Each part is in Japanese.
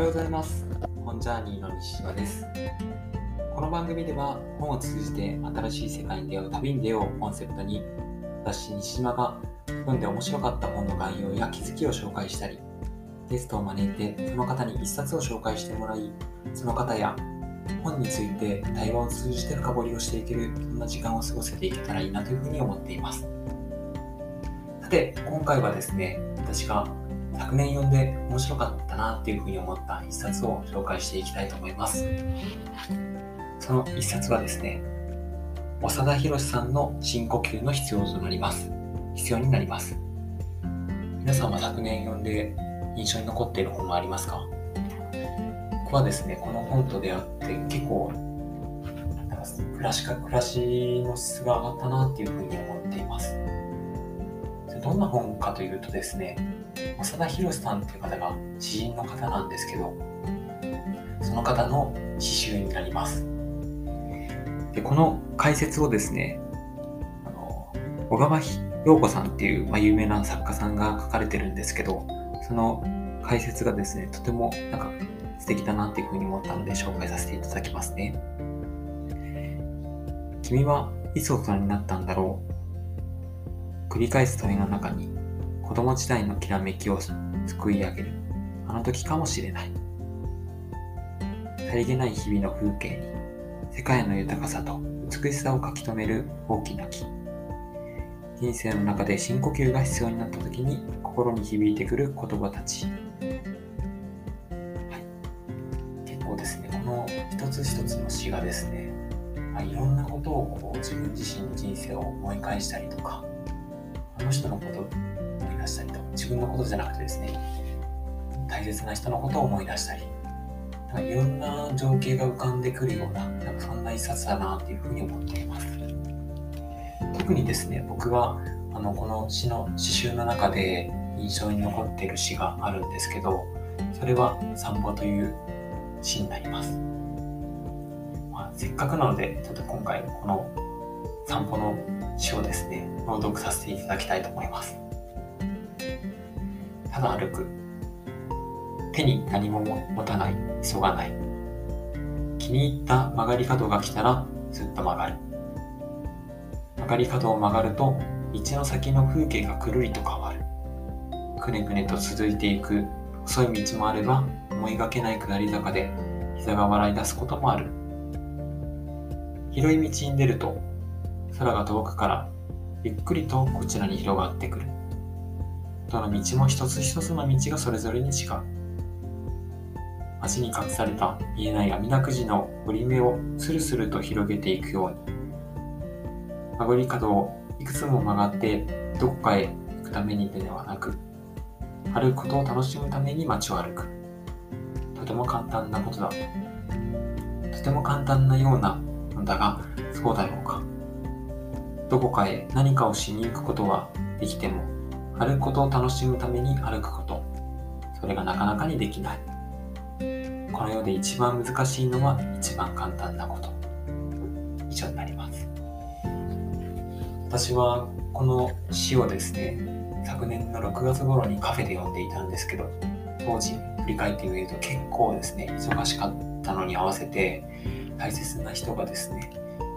ようございます。本ジャーニーの西島です。この番組では本を通じて新しい世界に出会う旅に出ようコンセプトに私西島が読んで面白かった本の概要や気づきを紹介したりゲストを招いてその方に一冊を紹介してもらいその方や本について対話を通じて深掘りをしていけるそんな時間を過ごせていけたらいいなというふうに思っています。さて今回はですね私が昨年読んで面白かったなっていうふうに思った一冊を紹介していきたいと思います。その一冊はですね、長田博さんの深呼吸の必要となります。必要になります。皆さんは昨年読んで印象に残っている本はありますか？僕はですね、この本と出会って結構、なんか暮らしか暮らしの質が上がったなっていうふうに思っています。どんな本かというとですね、長田博さんっていう方が詩人の方なんですけど、その方の詩集になります。で、この解説をですね、あの小川陽子さんっていう、まあ、有名な作家さんが書かれてるんですけど、その解説がですね、とてもなんか素敵だなっていうふうに思ったので紹介させていただきますね。君はいつ大人になったんだろう？繰り返す問いの中に子供時代のきらめきをすくい上げる。あの時かもしれない。さりげない日々の風景に世界の豊かさと美しさを書き留める大きな木。人生の中で深呼吸が必要になった時に心に響いてくる言葉たち、はい、結構ですねこの一つ一つの詩がですね、まあ、いろんなことをこう自分自身の人生を思い返したりとかあの人のことしたりと自分のことじゃなくてですね大切な人のことを思い出したりなんかいろんな情景が浮かんでくるようななんかそんな一冊だなっていうふうに思っています。特にですね僕はあのこの詩の詩集の中で印象に残っている詩があるんですけどそれは「散歩」という詩になります、まあ、せっかくなのでちょっと今回この散歩の詩をですね朗読させていただきたいと思います。ただ歩く手に何も持たない急がない。気に入った曲がり角が来たらずっと曲がる。曲がり角を曲がると道の先の風景がくるりと変わる。くねくねと続いていく。細い道もあれば思いがけない下り坂で膝が笑い出すこともある。広い道に出ると空が遠くからゆっくりとこちらに広がってくる。どの道も一つ一つの道がそれぞれに違う。足に隠された見えない網だくじの折り目をスルスルと広げていくように。曲がり角をいくつも曲がってどこかへ行くためにではなく歩くことを楽しむために街を歩く。とても簡単なことだ。とても簡単なようなのだがそうだろうか。どこかへ何かをしに行くことはできても歩くことを楽しむために歩くこと。それがなかなかにできない。この世で一番難しいのは一番簡単なこと。以上になります。私はこの詩をですね昨年の6月頃にカフェで読んでいたんですけど当時振り返ってみると結構ですね忙しかったのに合わせて大切な人がですね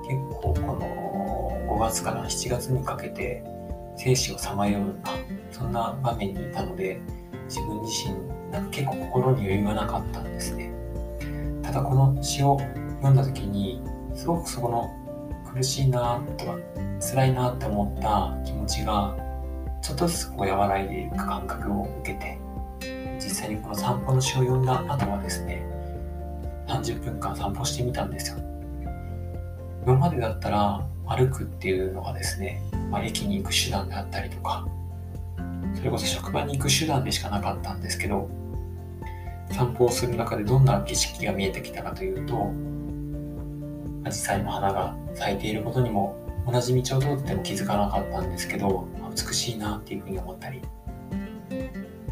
結構この5月から7月にかけて生死をさまようなそんな場面にいたので自分自身なんか結構心に余裕がなかったんですね。ただこの詩を読んだ時にすごくそこの苦しいなとか辛いなって思った気持ちがちょっとずつこう和らいでいく感覚を受けて実際にこの散歩の詩を読んだ後はですね30分間散歩してみたんですよ。今までだったら歩くっていうのがですね、まあ、駅に行く手段であったりとかそれこそ職場に行く手段でしかなかったんですけど散歩をする中でどんな景色が見えてきたかというとアジサイの花が咲いていることにも同じ道を通っても気づかなかったんですけど美しいなっていうふうに思ったり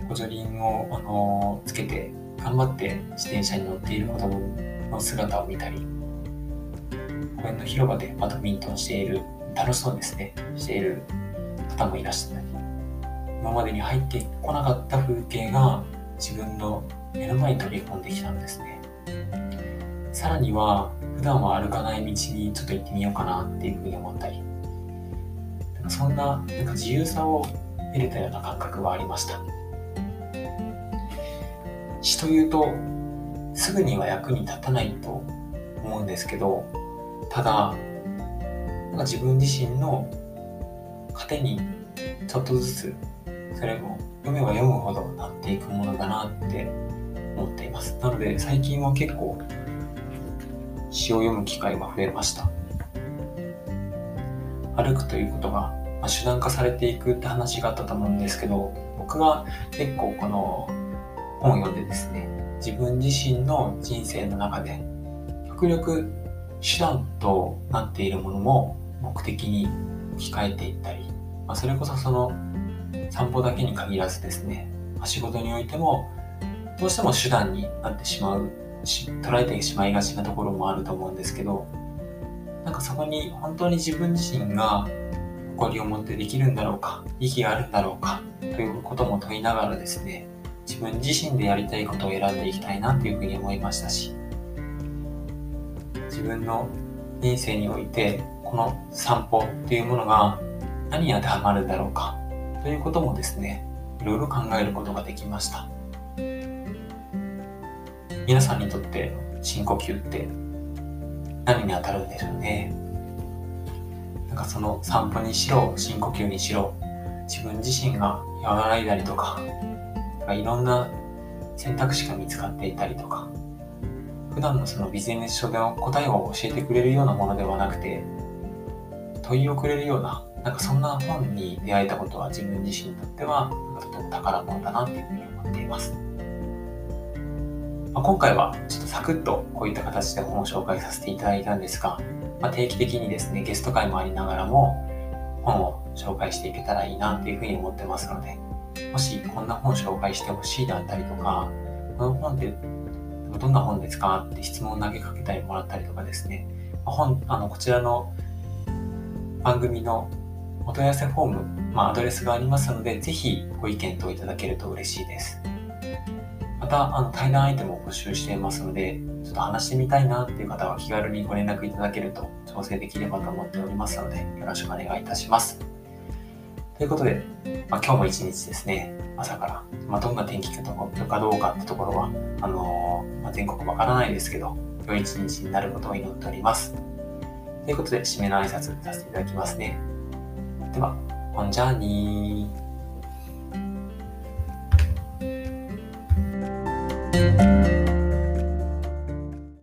補助輪を、あのつけて頑張って自転車に乗っている子供の姿を見たり公園の広場でバドミントンしている楽しそうですねしている方もいらっしゃったり今までに入ってこなかった風景が自分の目の前に取り込んできたんですね。さらには、普段は歩かない道にちょっと行ってみようかなっていうふうに思ったり、そんななんか自由さを得れたような感覚はありました。詩というと、すぐには役に立たないと思うんですけど、ただ、なんか自分自身の糧にちょっとずつそれも読めば読むほどなっていくものだなって思っています。なので最近は結構詩を読む機会が増えました。歩くということが、まあ、手段化されていくって話があったと思うんですけど、僕は結構この本を読んでですね、自分自身の人生の中で極力手段となっているものも目的に置き換えていったり、まあ、それこそその散歩だけに限らずですね、まあ、仕事においてもどうしても手段になってしまう捉えてしまいがちなところもあると思うんですけどなんかそこに本当に自分自身が誇りを持ってできるんだろうか意義があるんだろうかということも問いながらですね自分自身でやりたいことを選んでいきたいなというふうに思いましたし自分の人生においてこの散歩っていうものが何に当てはまるんだろうかということもですねいろいろ考えることができました。皆さんにとって深呼吸って何に当たるんでしょうね。なんかその散歩にしろ深呼吸にしろ自分自身が和らいだりとかいろんな選択肢が見つかっていたりとか普段のそのビジネス書での答えを教えてくれるようなものではなくて問いをくれるようななんかそんな本に出会えたことは自分自身にとってはとても宝物だなっていうふうに思っています。まあ、今回はちょっとサクッとこういった形で本を紹介させていただいたんですが、まあ、定期的にですね、ゲスト会もありながらも本を紹介していけたらいいなっていうふうに思ってますので、もしこんな本紹介してほしいだったりとか、この本ってどんな本ですかって質問を投げかけたりもらったりとかですね、本、あの、こちらの番組のお問い合わせフォーム、まあ、アドレスがありますので、ぜひご意見等いただけると嬉しいです。また、あの、対談相手も募集していますので、ちょっと話してみたいなっていう方は気軽にご連絡いただけると調整できればと思っておりますので、よろしくお願いいたします。ということで、まあ、今日も一日ですね、朝から、まあ、どんな天気かどうかってところは、あのー、まあ、全国わからないですけど、良い一日になることを祈っております。ということで、締めの挨拶させていただきますね。では、ほんじゃーにー。